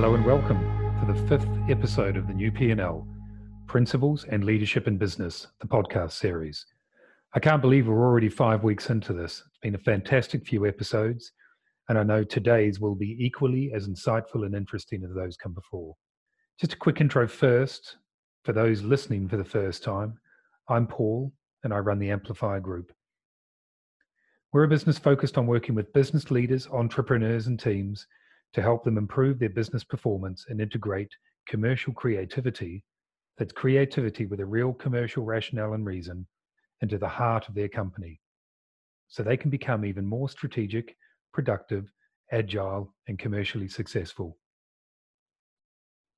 Hello and welcome to the fifth episode of the new P&L, Principles and Leadership in Business, the podcast series. I can't believe we're already five weeks into this. It's been a fantastic few episodes, and I know today's will be equally as insightful and interesting as those come before. Just a quick intro first for those listening for the first time. I'm Paul, and I run the Amplifier Group. We're a business focused on working with business leaders, entrepreneurs, and teams to help them improve their business performance and integrate commercial creativity that's creativity with a real commercial rationale and reason into the heart of their company so they can become even more strategic, productive, agile, and commercially successful.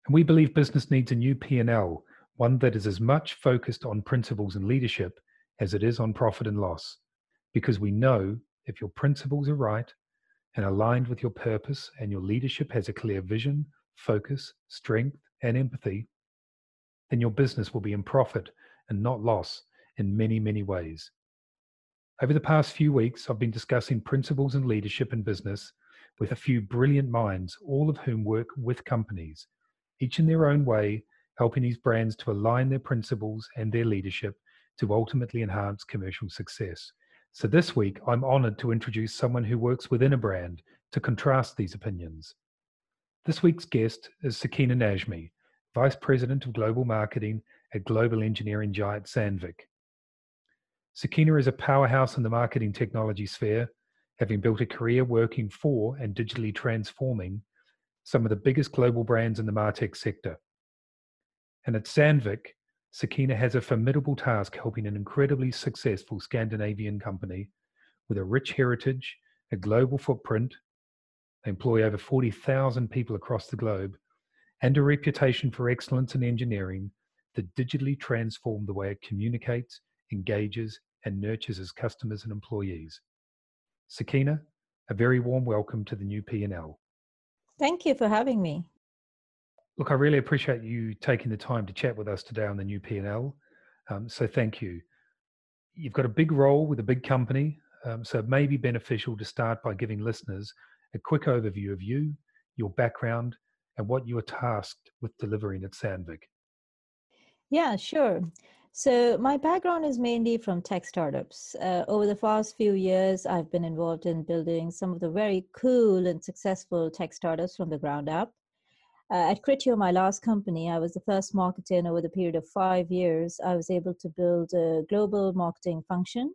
And we believe business needs a new P&L, one that is as much focused on principles and leadership as it is on profit and loss, because we know if your principles are right and aligned with your purpose and your leadership has a clear vision, focus, strength, and empathy, then your business will be in profit and not loss in many, many ways. Over the past few weeks, I've been discussing principles and leadership in business with a few brilliant minds, all of whom work with companies, each in their own way, helping these brands to align their principles and their leadership to ultimately enhance commercial success. So this week, I'm honored to introduce someone who works within a brand to contrast these opinions. This week's guest is Sakina Najmi, Vice President of Global Marketing at global engineering giant Sandvik. Sakina is a powerhouse in the marketing technology sphere, having built a career working for and digitally transforming some of the biggest global brands in the MarTech sector. And at Sandvik, Sakina has a formidable task helping an incredibly successful Scandinavian company with a rich heritage, a global footprint, they employ over 40,000 people across the globe, and a reputation for excellence in engineering that digitally transform the way it communicates, engages, and nurtures its customers and employees. Sakina, a very warm welcome to the new P&L. Thank you for having me. Look, I really appreciate you taking the time to chat with us today on the new P&L. Um, so thank you. You've got a big role with a big company, um, so it may be beneficial to start by giving listeners a quick overview of you, your background, and what you are tasked with delivering at Sandvik. Yeah, sure. So, my background is mainly from tech startups. Uh, over the past few years, I've been involved in building some of the very cool and successful tech startups from the ground up. Uh, at Criteo, my last company, I was the first marketer, and over the period of five years, I was able to build a global marketing function.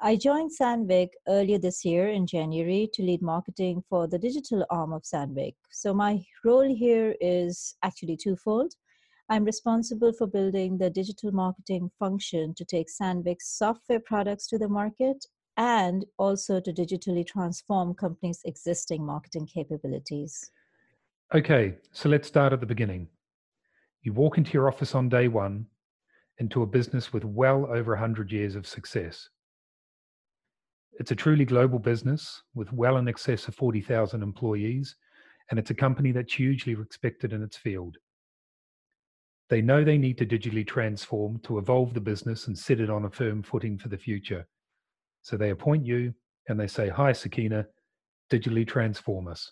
I joined Sandvik earlier this year in January to lead marketing for the digital arm of Sandvik. So, my role here is actually twofold. I'm responsible for building the digital marketing function to take Sandvik's software products to the market and also to digitally transform companies' existing marketing capabilities. Okay, so let's start at the beginning. You walk into your office on day one into a business with well over 100 years of success. It's a truly global business with well in excess of 40,000 employees, and it's a company that's hugely respected in its field. They know they need to digitally transform to evolve the business and set it on a firm footing for the future. So they appoint you and they say, Hi, Sakina, digitally transform us.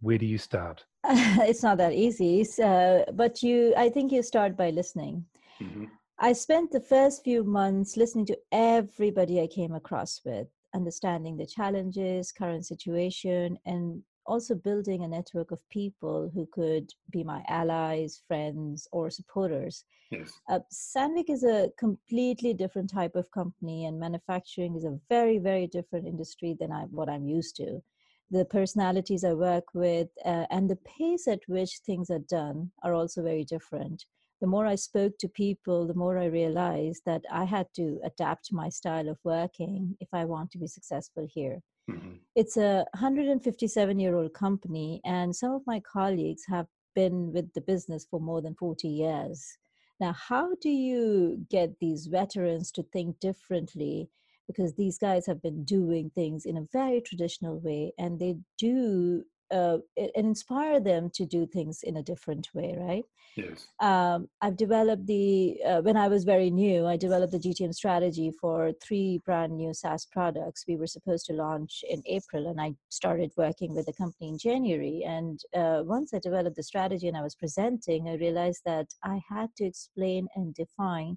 Where do you start? it's not that easy. So, but you, I think you start by listening. Mm-hmm. I spent the first few months listening to everybody I came across with, understanding the challenges, current situation, and also building a network of people who could be my allies, friends, or supporters. Yes. Uh, Sandvik is a completely different type of company, and manufacturing is a very, very different industry than I, what I'm used to the personalities I work with, uh, and the pace at which things are done are also very different. The more I spoke to people, the more I realized that I had to adapt my style of working if I want to be successful here. Mm-hmm. It's a 157 year old company, and some of my colleagues have been with the business for more than 40 years. Now, how do you get these veterans to think differently because these guys have been doing things in a very traditional way and they do uh, and inspire them to do things in a different way right? Yes. Um, i've developed the uh, when i was very new i developed the gtm strategy for three brand new saas products we were supposed to launch in april and i started working with the company in january and uh, once i developed the strategy and i was presenting i realized that i had to explain and define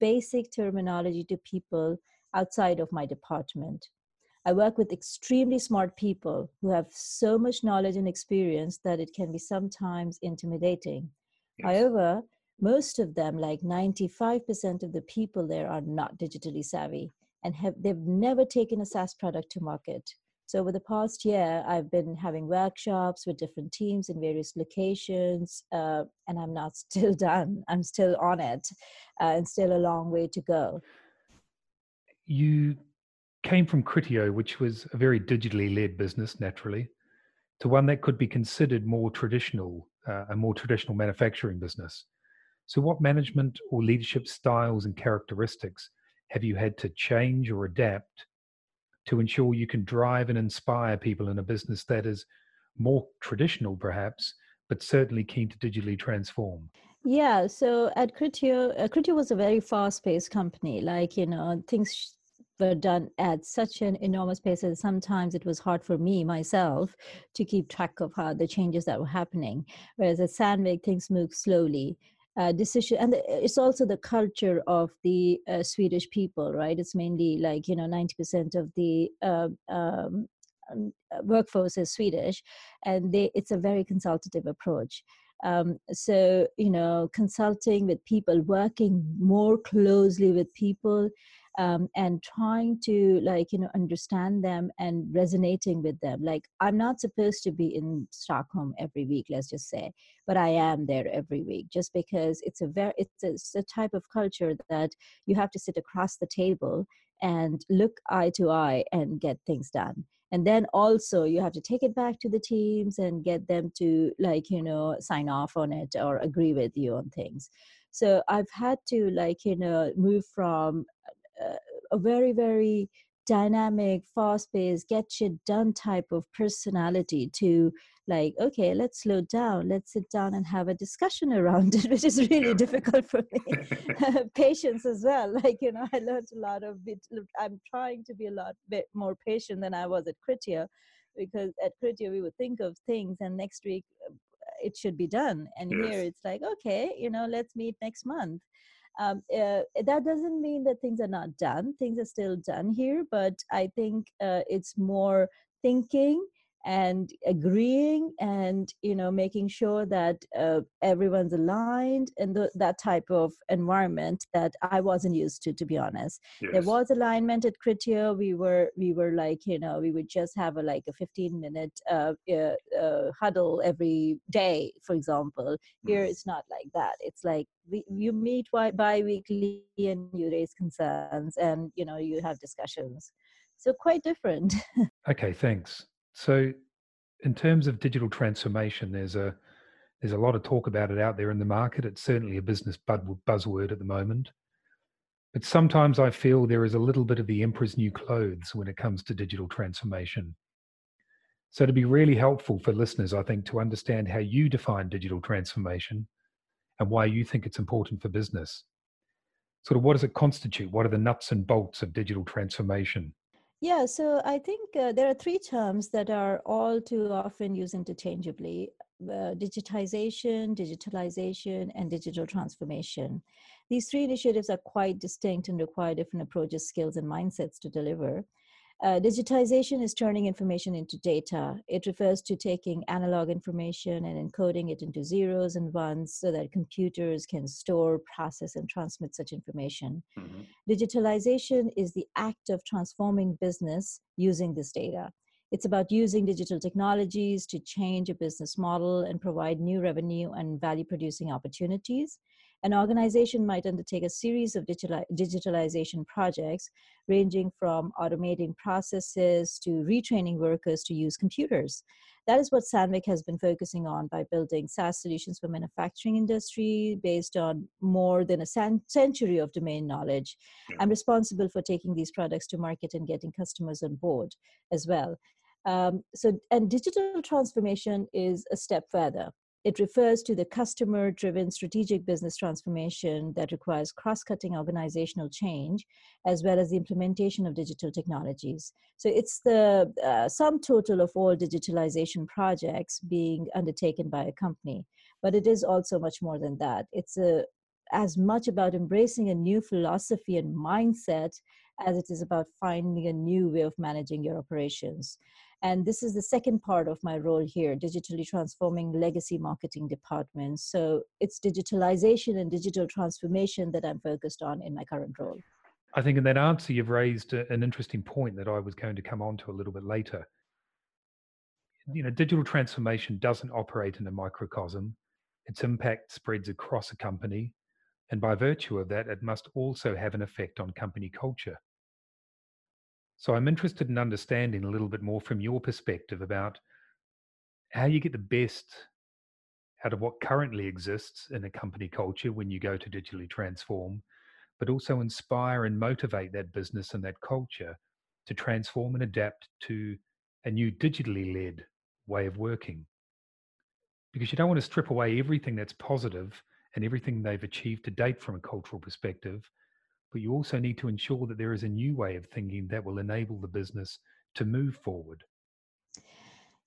basic terminology to people outside of my department I work with extremely smart people who have so much knowledge and experience that it can be sometimes intimidating. Yes. However, most of them, like 95% of the people there, are not digitally savvy and have they've never taken a SaaS product to market. So over the past year, I've been having workshops with different teams in various locations, uh, and I'm not still done. I'm still on it, uh, and still a long way to go. You came from Criteo, which was a very digitally led business, naturally, to one that could be considered more traditional, uh, a more traditional manufacturing business. So, what management or leadership styles and characteristics have you had to change or adapt to ensure you can drive and inspire people in a business that is more traditional, perhaps, but certainly keen to digitally transform? Yeah, so at Criteo, uh, Criteo was a very fast-paced company. Like you know, things were done at such an enormous pace that sometimes it was hard for me myself to keep track of how the changes that were happening. Whereas at Sandvik, things move slowly. Uh, decision and it's also the culture of the uh, Swedish people, right? It's mainly like you know ninety percent of the uh, um workforce is Swedish, and they it's a very consultative approach. Um, so you know consulting with people working more closely with people um, and trying to like you know understand them and resonating with them. Like i'm not supposed to be in stockholm every week let's just say but i am there every week just because it's a very it's a, it's a type of culture that you have to sit across the table and look eye to eye and get things done and then also you have to take it back to the teams and get them to like you know sign off on it or agree with you on things. So i've had to like you know move from uh, a very very dynamic fast-paced get shit done type of personality to like okay let's slow down. Let's sit down and have a discussion around it which is really yeah. difficult for me. Patience as well like you know i learned a lot of it i'm trying to be a lot bit more patient than i was at Criteo because at Criteo we would think of things and next week uh, it should be done. And yes. here it's like okay you know let's meet next month. Um, uh, that doesn't mean that things are not done. Things are still done here but i think uh, it's more thinking and agreeing and you know making sure that uh, everyone's aligned and th- that type of environment that i wasn't used to to be honest. Yes. there was alignment at Criteo. We were we were like you know we would just have a like a 15 minute uh, uh, uh, huddle every day for example. Here mm. it's not like that. It's like we, you meet bi-weekly and you raise concerns and you know you have discussions. So quite different. Okay thanks so, in terms of digital transformation, there's a there's a lot of talk about it out there in the market. It's certainly a business buzzword at the moment. But sometimes I feel there is a little bit of the emperor's new clothes when it comes to digital transformation. So, to be really helpful for listeners, I think, to understand how you define digital transformation and why you think it's important for business. Sort of what does it constitute? What are the nuts and bolts of digital transformation? Yeah, so I think uh, there are three terms that are all too often used interchangeably uh, digitization, digitalization, and digital transformation. These three initiatives are quite distinct and require different approaches, skills, and mindsets to deliver. Uh, digitization is turning information into data. It refers to taking analog information and encoding it into zeros and ones so that computers can store, process, and transmit such information. Mm-hmm. Digitalization is the act of transforming business using this data. It's about using digital technologies to change a business model and provide new revenue and value producing opportunities. An organization might undertake a series of digitalization projects, ranging from automating processes to retraining workers to use computers. That is what Sandvik has been focusing on by building SaaS solutions for manufacturing industry based on more than a century of domain knowledge. I'm responsible for taking these products to market and getting customers on board as well. Um, so, and digital transformation is a step further. It refers to the customer driven strategic business transformation that requires cross cutting organizational change as well as the implementation of digital technologies. So it's the uh, sum total of all digitalization projects being undertaken by a company. But it is also much more than that. It's a, as much about embracing a new philosophy and mindset as it is about finding a new way of managing your operations. And this is the second part of my role here, digitally transforming legacy marketing departments. So it's digitalization and digital transformation that I'm focused on in my current role. I think in that answer, you've raised an interesting point that I was going to come on to a little bit later. You know, digital transformation doesn't operate in a microcosm. Its impact spreads across a company. And by virtue of that, it must also have an effect on company culture. So I'm interested in understanding a little bit more from your perspective about how you get the best out of what currently exists in a company culture when you go to digitally transform, but also inspire and motivate that business and that culture to transform and adapt to a new digitally led way of working. Because you don't want to strip away everything that's positive and everything they've achieved to date from a cultural perspective but you also need to ensure that there is a new way of thinking that will enable the business to move forward.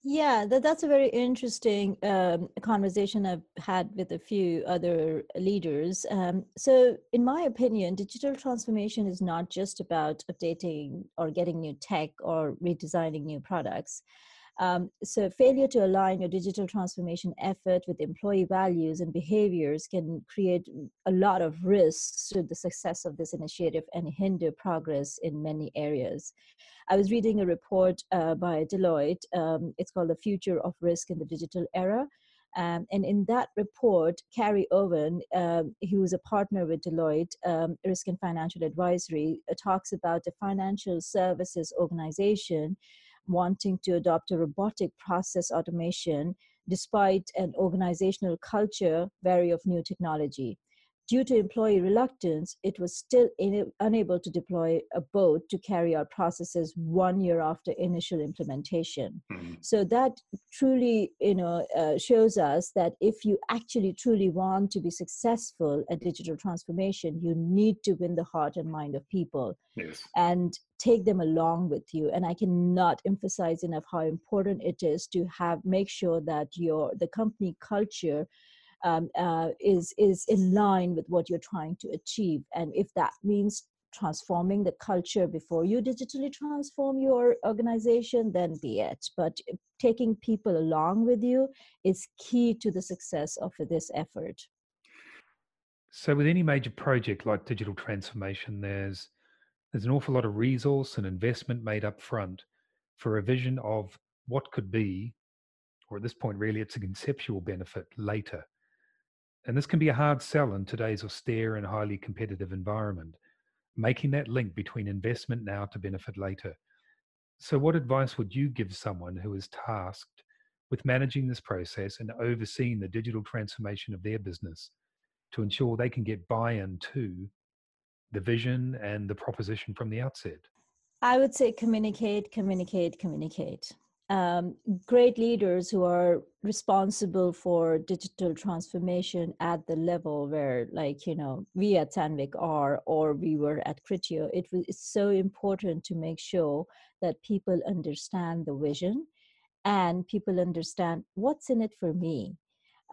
Yeah, that, that's a very interesting um, conversation I've had with a few other leaders. Um, so, in my opinion, digital transformation is not just about updating or getting new tech or redesigning new products. Um, so failure to align your digital transformation effort with employee values and behaviors can create a lot of risks to the success of this initiative and hinder progress in many areas. I was reading a report uh, by Deloitte. Um, it's called The Future of Risk in the Digital Era. Um, and in that report, Carrie Owen, uh, who is a partner with Deloitte um, Risk and Financial Advisory, uh, talks about the financial services organization wanting to adopt a robotic process automation despite an organizational culture wary of new technology. Due to employee reluctance, it was still in, unable to deploy a boat to carry out processes one year after initial implementation. Mm-hmm. So that truly, you know, uh, shows us that if you actually truly want to be successful at digital transformation, you need to win the heart and mind of people, yes. and take them along with you. And I cannot emphasize enough how important it is to have make sure that your the company culture um, uh, is is in line with what you're trying to achieve. And if that means transforming the culture before you digitally transform your organization then be it. But taking people along with you is key to the success of this effort. So with any major project like digital transformation there's there's an awful lot of resource and investment made up front for a vision of what could be or at this point really it's a conceptual benefit later and this can be a hard sell in today's austere and highly competitive environment, making that link between investment now to benefit later. So, what advice would you give someone who is tasked with managing this process and overseeing the digital transformation of their business to ensure they can get buy in to the vision and the proposition from the outset? I would say communicate, communicate, communicate um, great leaders who are responsible for digital transformation at the level where like you know we at sandvik are or we were at criteo. It is so important to make sure that people understand the vision and people understand what's in it for me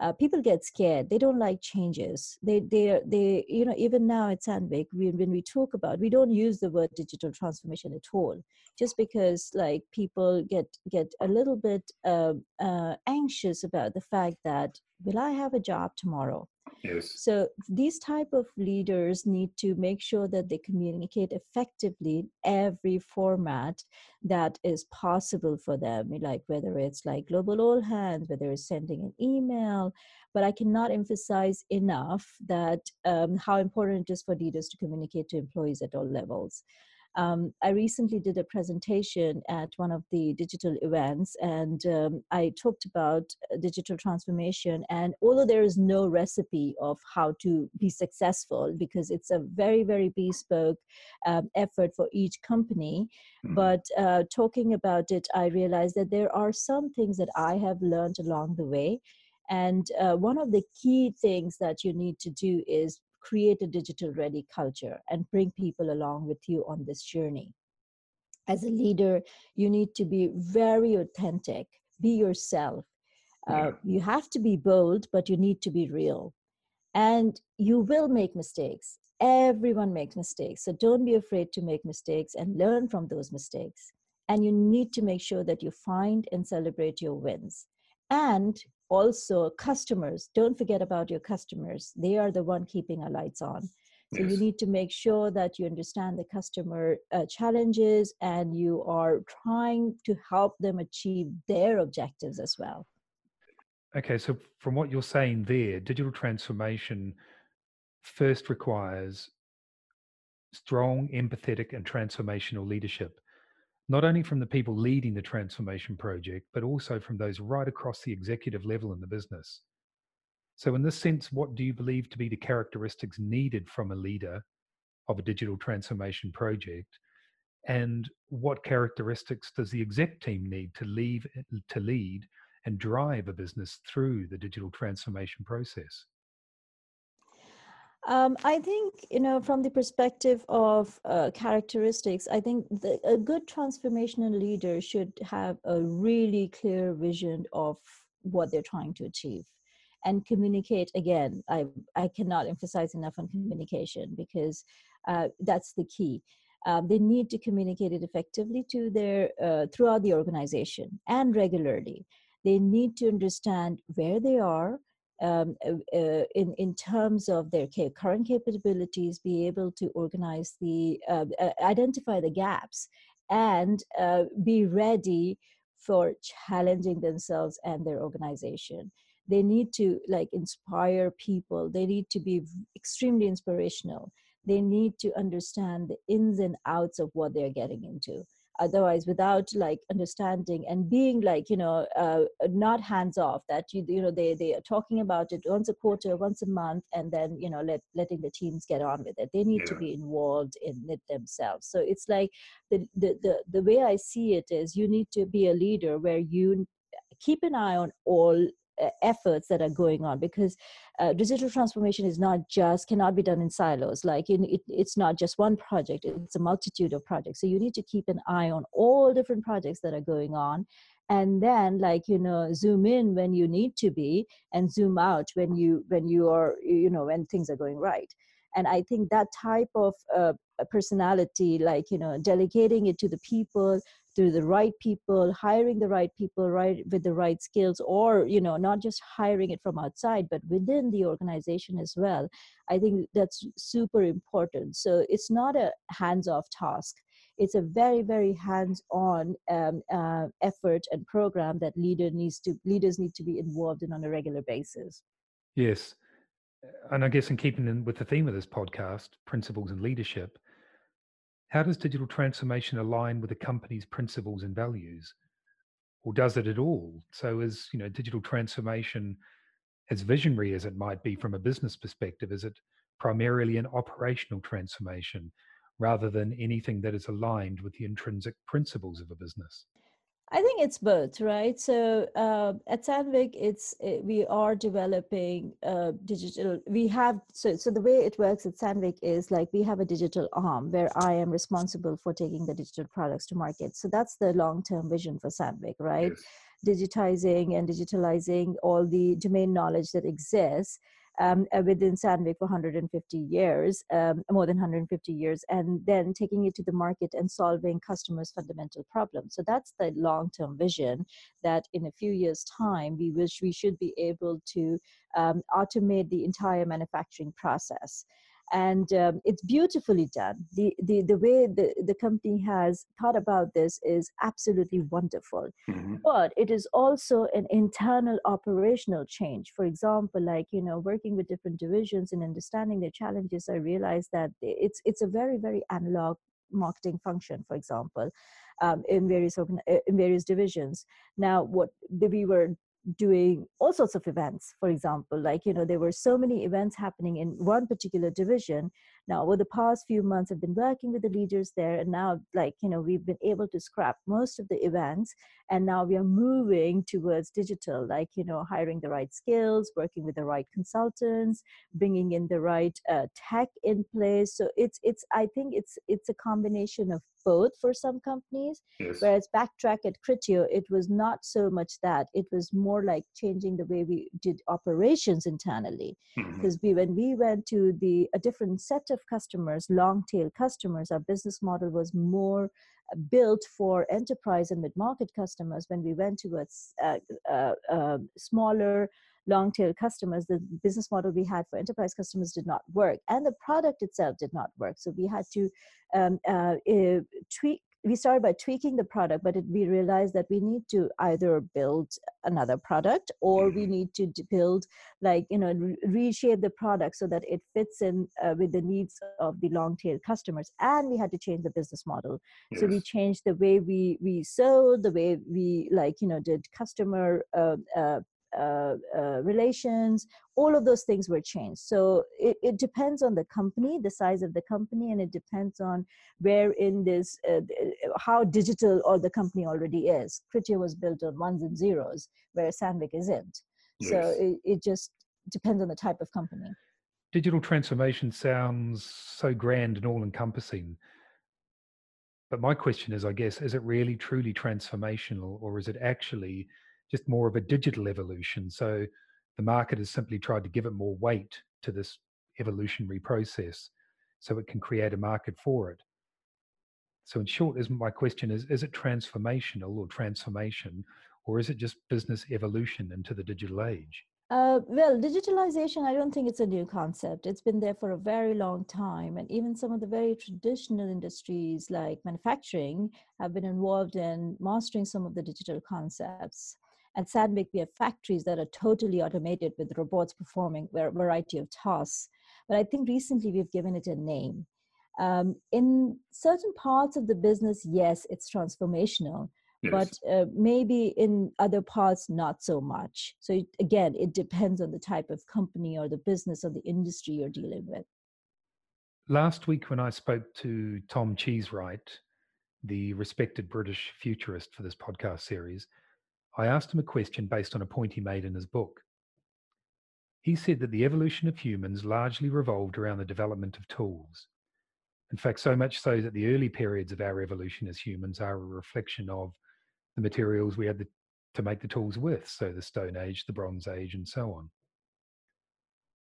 uh, people get scared. They don't like changes. They they they you know even now at sandvik we, when we talk about we don't use the word digital transformation at all just because like people get get a little bit uh, uh, anxious about the fact that will i have a job tomorrow? Yes. So these type of leaders need to make sure that they communicate effectively in every format that is possible for them like whether it's like global all hands whether it's sending an email. But i cannot emphasize enough that um, how important it is for leaders to communicate to employees at all levels Um, I recently did a presentation at one of the digital events, and um, I talked about uh, digital transformation. And although there is no recipe of how to be successful, because it's a very, very bespoke um, effort for each company, mm-hmm. but uh, talking about it, I realized that there are some things that I have learned along the way. And uh, one of the key things that you need to do is create a digital ready culture and bring people along with you on this journey. As a leader, you need to be very authentic, be yourself. Uh, you have to be bold, but you need to be real. And you will make mistakes. Everyone makes mistakes. So don't be afraid to make mistakes and learn from those mistakes. And you need to make sure that you find and celebrate your wins. And also customers. Don't forget about your customers. They are the one keeping our lights on. So yes. you need to make sure that you understand the customer uh, challenges and you are trying to help them achieve their objectives as well. Okay so from what you're saying there digital transformation first requires strong empathetic and transformational leadership not only from the people leading the transformation project, but also from those right across the executive level in the business. So, in this sense, what do you believe to be the characteristics needed from a leader of a digital transformation project? And what characteristics does the exec team need to leave to lead and drive a business through the digital transformation process? Um, I think, you know, from the perspective of uh, characteristics, I think the, a good transformational leader should have a really clear vision of what they're trying to achieve and communicate again i i cannot emphasize enough on communication because uh, that's the key. Um, they need to communicate it effectively to their uh, throughout the organization and regularly. They need to understand where they are um, uh, uh, in, in terms of their current capabilities, be able to organize the, uh, uh identify the gaps and uh, be ready for challenging themselves and their organization. They need to like inspire people. They need to be extremely inspirational. They need to understand the ins and outs of what they're getting into otherwise without like understanding and being like you know uh, not hands off that you you know they they are talking about it once a quarter once a month and then you know let letting the teams get on with it they need yeah. to be involved in it themselves so it's like the, the the the way i see it is you need to be a leader where you keep an eye on all efforts that are going on because uh, digital transformation is not just cannot be done in silos. Like in, it, it's not just one project it's a multitude of projects. So you need to keep an eye on all different projects that are going on and then like you know zoom in when you need to be and zoom out when you when you are you know when things are going right. And i think that type of uh, personality like you know delegating it to the people through the right people hiring the right people right with the right skills or you know not just hiring it from outside but within the organization as well. I think that's super important. So it's not a hands off task. It's a very very hands on um, uh, effort and program that leader needs to leaders need to be involved in on a regular basis. Yes. And i guess in keeping in with the theme of this podcast principles and leadership how does digital transformation align with a company's principles and values? Or does it at all? So is, you know, digital transformation as visionary as it might be from a business perspective, is it primarily an operational transformation rather than anything that is aligned with the intrinsic principles of a business? I think it's both, right? So uh, at Sandvik, it's it, eh, we are developing uh, digital. We have so so the way it works at Sandvik is like we have a digital arm where I am responsible for taking the digital products to market. So that's the long term vision for Sandvik, right? Yes. Digitizing and digitalizing all the domain knowledge that exists um, uh, within Sandvik for 150 years, um, more than 150 years, and then taking it to the market and solving customers' fundamental problems. So that's the long-term vision that in a few years' time, we wish we should be able to um, automate the entire manufacturing process and um, it's beautifully done. The, the, the way the, the company has thought about this is absolutely wonderful. Mm-hmm. But it is also an internal operational change. For example, like, you know, working with different divisions and understanding their challenges, I realized that it's, it's a very, very analog marketing function, for example, um, in various in various divisions. Now, what we were doing all sorts of events. For example like you know there were so many events happening in one particular division now over the past few months i've been working with the leaders there and now like you know we've been able to scrap most of the events and now we are moving towards digital like you know hiring the right skills working with the right consultants bringing in the right uh, tech in place so it's it's i think it's it's a combination of both for some companies. Yes. Whereas backtrack at Criteo, it was not so much that. It was more like changing the way we did operations internally. Because mm-hmm. we, when we went to the a different set of customers, long tail customers, our business model was more uh, built for enterprise and mid-market customers when we went to a, uh, uh, uh, smaller long tail customers, the business model we had for enterprise customers did not work, and the product itself did not work. So we had to um, uh, tweak. We started by tweaking the product, but it, we realized that we need to either build another product or we mm-hmm. need to build, like, you know, re- reshape the product so that it fits in uh, with the needs of the long tail customers. And we had to change the business model. Yes. So we changed the way we we sold, the way we like, you know, did customer uh, uh, uh, uh, relations all of those things were changed. So it, it, depends on the company the size of the company and it depends on where in this uh, how digital or the company already is. Criteo was built on ones and zeros where sandvik isn't. Yes. so it, it just depends on the type of company. Digital transformation sounds so grand and all encompassing but my question is i guess is it really truly transformational or is it actually just more of a digital evolution. So the market has simply tried to give it more weight to this evolutionary process so it can create a market for it. So in short, is my question is is it transformational or transformation, or is it just business evolution into the digital age? Uh, well, digitalization, I don't think it's a new concept. It's been there for a very long time. And even some of the very traditional industries like manufacturing have been involved in mastering some of the digital concepts. At Sandvik, we have factories that are totally automated with robots performing a variety of tasks. But I think recently we've given it a name. Um, in certain parts of the business, yes, it's transformational. Yes. But uh, maybe in other parts, not so much. So, it, again, it depends on the type of company or the business or the industry you're dealing with. Last week, when I spoke to Tom Cheesewright, the respected British futurist for this podcast series, I asked him a question based on a point he made in his book. He said that the evolution of humans largely revolved around the development of tools. In fact, so much so that the early periods of our evolution as humans are a reflection of the materials we had the, to make the tools with, so the Stone Age, the Bronze Age, and so on.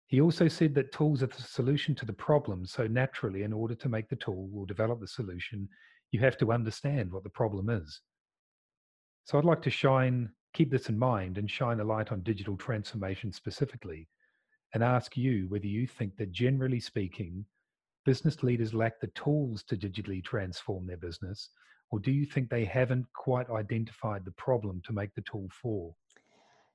He also said that tools are the solution to the problem, so naturally, in order to make the tool or develop the solution, you have to understand what the problem is. So I'd like to shine, keep this in mind and shine a light on digital transformation specifically and ask you whether you think that generally speaking, business leaders lack the tools to digitally transform their business, or do you think they haven't quite identified the problem to make the tool for?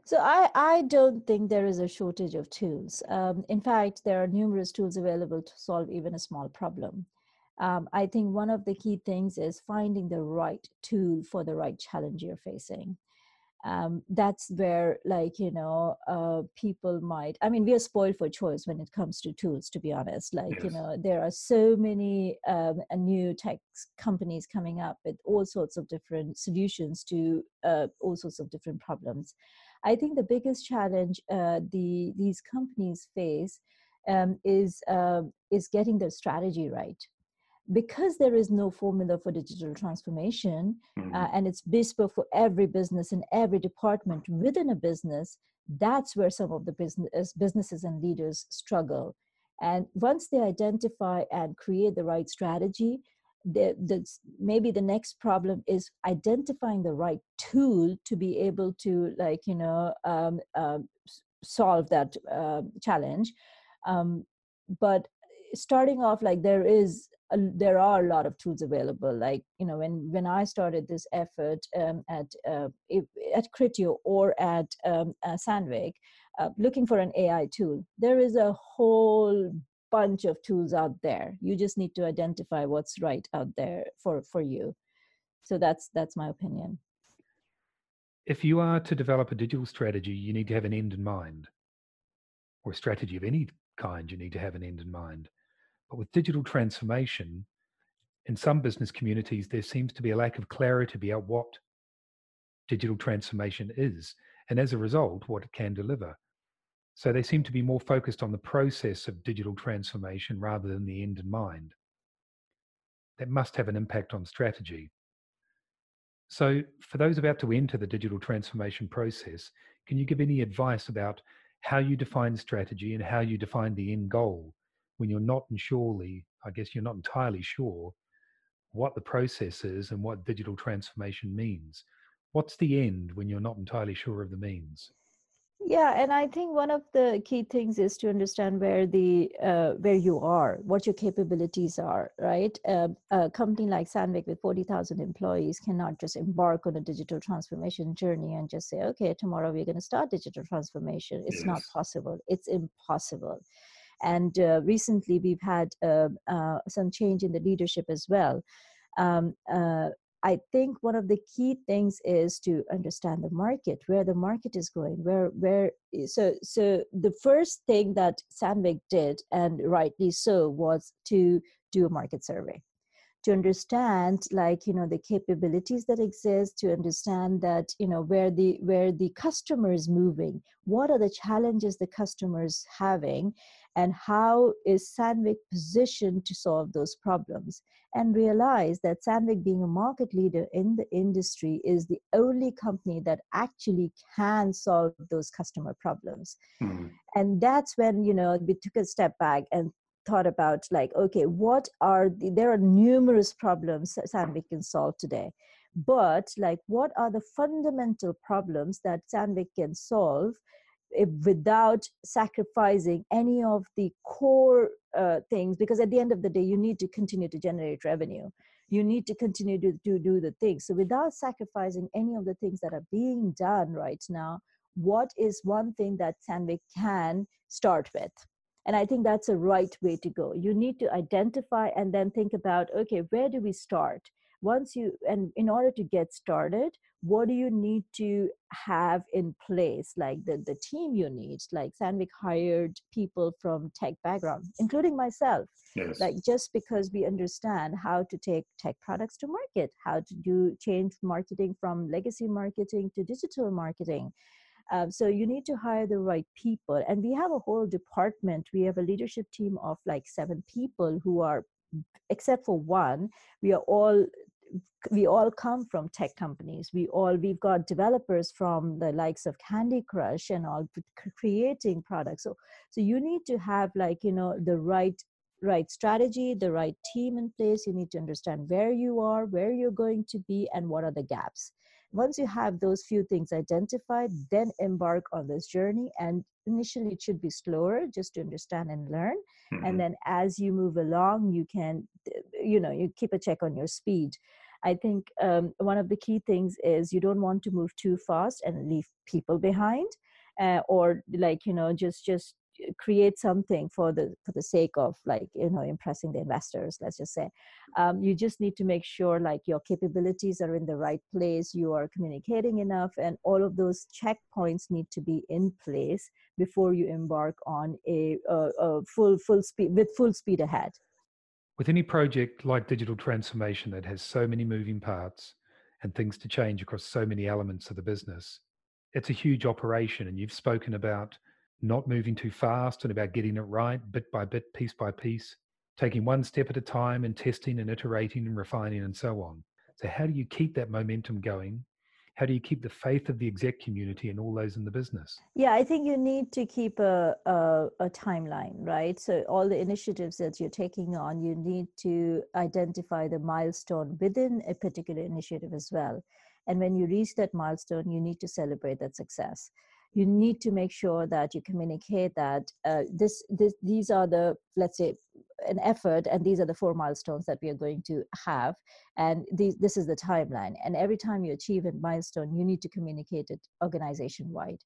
So I, I don't think there is a shortage of tools. Um, in fact, there are numerous tools available to solve even a small problem um, I think one of the key things is finding the right tool for the right challenge you're facing. Um, that's where, like, you know, uh, people might, I mean, we are spoiled for choice when it comes to tools, to be honest. Like, yes. you know, there are so many um, new tech companies coming up with all sorts of different solutions to uh, all sorts of different problems. I think the biggest challenge uh, the these companies face um, is uh, is getting their strategy right because there is no formula for digital transformation mm-hmm. uh, and it's bespoke for every business and every department within a business that's where some of the business businesses and leaders struggle and once they identify and create the right strategy the, the, maybe the next problem is identifying the right tool to be able to like you know um, uh, solve that uh, challenge um, but starting off like there is there are a lot of tools available like you know when when i started this effort um, at uh, at criteo or at um, uh, sandvik uh, looking for an ai tool there is a whole bunch of tools out there. You just need to identify what's right out there for for you. So that's that's my opinion. If you are to develop a digital strategy you need to have an end in mind. Or a strategy of any kind you need to have an end in mind but with digital transformation in some business communities there seems to be a lack of clarity about what digital transformation is and as a result what it can deliver so they seem to be more focused on the process of digital transformation rather than the end in mind. That must have an impact on strategy. So, for those about to enter the digital transformation process, can you give any advice about how you define strategy and how you define the end goal when you're not surely, I guess you're not entirely sure what the process is and what digital transformation means? What's the end when you're not entirely sure of the means? yeah and i think one of the key things is to understand where the uh, where you are what your capabilities are right uh, a company like sandvik with 40000 employees cannot just embark on a digital transformation journey and just say okay tomorrow we're going to start digital transformation it's yes. not possible it's impossible and uh, recently we've had uh, uh, some change in the leadership as well. Um, uh, I think one of the key things is to understand the market, where the market is going, where where so so the first thing that Sandvik did, and rightly so, was to do a market survey. To understand like you know the capabilities that exist to understand that you know where the where the customer is moving what are the challenges the customers having and how is Sandvik positioned to solve those problems? And realize that Sandvik being a market leader in the industry is the only company that actually can solve those customer problems. Mm-hmm. and that's when you know we took a step back and thought about like okay what are the, there are numerous problems Sandvik can solve today. But like what are the fundamental problems that Sandvik can solve without sacrificing any of the core uh, things because at the end of the day you need to continue to generate revenue. You need to continue to, to do the things. So without sacrificing any of the things that are being done right now what is one thing that Sandvik can start with? And i think that's a right way to go. You need to identify and then think about okay where do we start? Once you and in order to get started what do you need to have in place like the, the team you need? Like sandvik hired people from tech background including myself yes. like just because we understand how to take tech products to market how to do change marketing from legacy marketing to digital marketing. Um, so you need to hire the right people and we have a whole department. We have a leadership team of like seven people who are except for one we are all we all come from tech companies. We all we've got developers from the likes of candy crush and all creating products. So so you need to have like you know the right right strategy the right team in place. You need to understand where you are where you're going to be and what are the gaps once you have those few things identified then embark on this journey. And initially it should be slower just to understand and learn. Mm-hmm. and then as you move along you can you know you keep a check on your speed. I think um, one of the key things is you don't want to move too fast and leave people behind, uh, or like you know just just create something for the for the sake of like you know impressing the investors let's just say um, you just need to make sure like your capabilities are in the right place you are communicating enough and all of those checkpoints need to be in place before you embark on a, a, a full full speed with full speed ahead with any project like digital transformation that has so many moving parts and things to change across so many elements of the business, it's a huge operation. And you've spoken about not moving too fast and about getting it right bit by bit, piece by piece, taking one step at a time and testing and iterating and refining and so on. So, how do you keep that momentum going? How do you keep the faith of the exec community and all those in the business? Yeah i think you need to keep a, a, a, timeline right? So all the initiatives that you're taking on you need to identify the milestone within a particular initiative as well. And when you reach that milestone you need to celebrate that success you need to make sure that you communicate that uh, this, this these are the let's say an effort and these are the four milestones that we are going to have and these, this is the timeline and every time you achieve a milestone you need to communicate it organization wide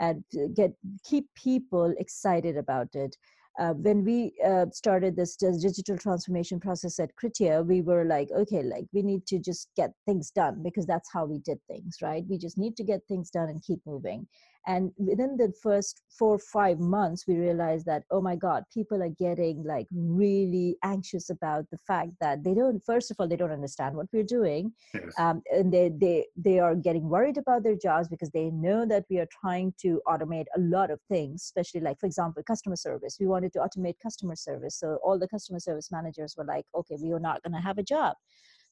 and get keep people excited about it uh, when we uh, started this digital transformation process at Criteo, we were like, okay, like we need to just get things done because that's how we did things, right? We just need to get things done and keep moving. And within the first four five months, we realized that, oh my God, people are getting like really anxious about the fact that they don't, first of all, they don't understand what we're doing. Yes. Um, and they, they, they are getting worried about their jobs because they know that we are trying to automate a lot of things, especially like, for example, customer service. We wanted to automate customer service. So all the customer service managers were like, okay, we are not going to have a job.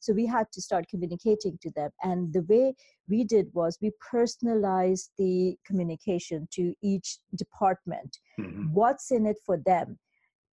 So we had to start communicating to them. And the way we did was we personalized the communication to each department. Mm-hmm. What's in it for them?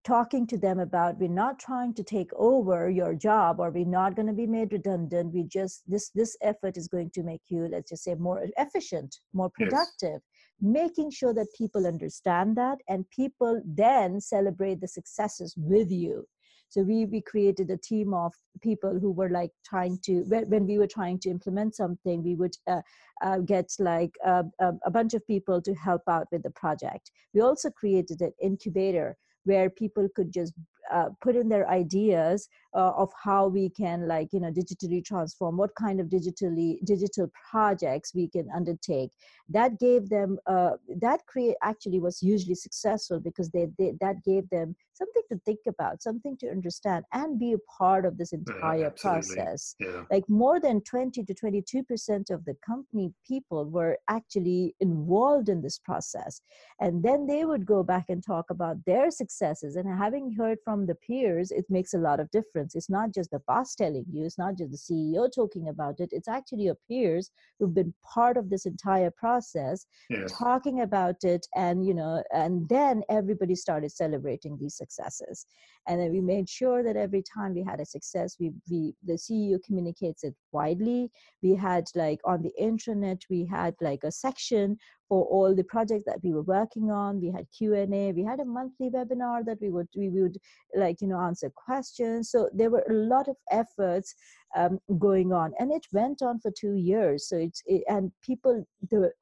talking to them about we're not trying to take over your job or we're not going to be made redundant we just this this effort is going to make you let's just say more efficient more productive yes. making sure that people understand that and people then celebrate the successes with you so we we created a team of people who were like trying to when we were trying to implement something, we would uh, uh, get like a, a bunch of people to help out with the project. We also created an incubator where people could just uh, put in their ideas uh, of how we can like you know digitally transform what kind of digitally digital projects we can undertake. That gave them uh, that create actually was hugely successful because they, they that gave them something to think about something to understand and be a part of this entire process. Yeah. like more than 20 to 22 percent of the company people were actually involved in this process. And then they would go back and talk about their successes. And having heard from the peers it makes a lot of difference. It's not just the boss telling you it's not just the ceo talking about it it's actually your peers who've been part of this entire process yes. talking about it and you know and then everybody started celebrating these successes. And then we made sure that every time we had a success we, we the ceo communicates it widely. We had like on the intranet we had like a section for all the projects that we were working on. We had q&a we had a monthly webinar that we would we would like you know answer questions. So there were a lot of efforts um, going on and it went on for two years. So it's it, and people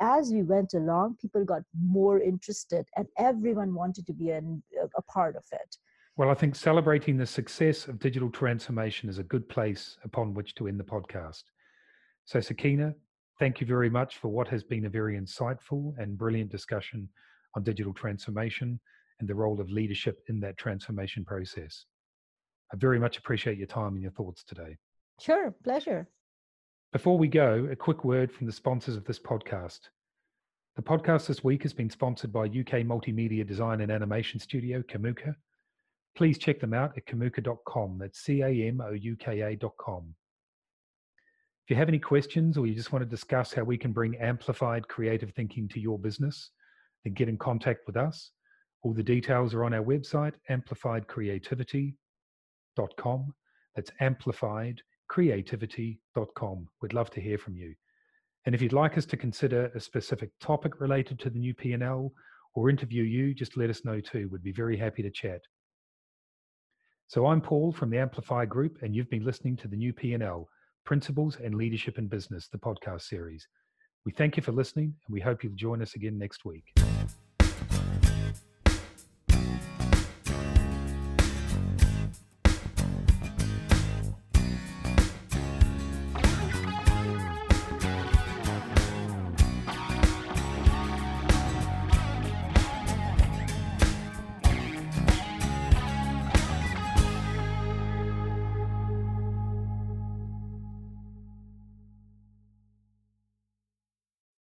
as we went along people got more interested and everyone wanted to be a part of it. Well, I think celebrating the success of digital transformation is a good place upon which to end the podcast. So, Sakina, thank you very much for what has been a very insightful and brilliant discussion on digital transformation and the role of leadership in that transformation process. I very much appreciate your time and your thoughts today. Sure, pleasure. Before we go, a quick word from the sponsors of this podcast. The podcast this week has been sponsored by UK multimedia design and animation studio, Camouka. please check them out at camouka.com. That's C A M O U K A.com. If you have any questions or you just want to discuss how we can bring amplified creative thinking to your business, then get in contact with us. All the details are on our website, amplifiedcreativity.com. That's amplifiedcreativity.com. We'd love to hear from you. And if you'd like us to consider a specific topic related to the new P&L or interview you, just let us know too. We'd be very happy to chat. So I'm Paul from the Amplify Group, and you've been listening to the new P&L, Principles and Leadership in Business, the podcast series. We thank you for listening, and we hope you'll join us again next week.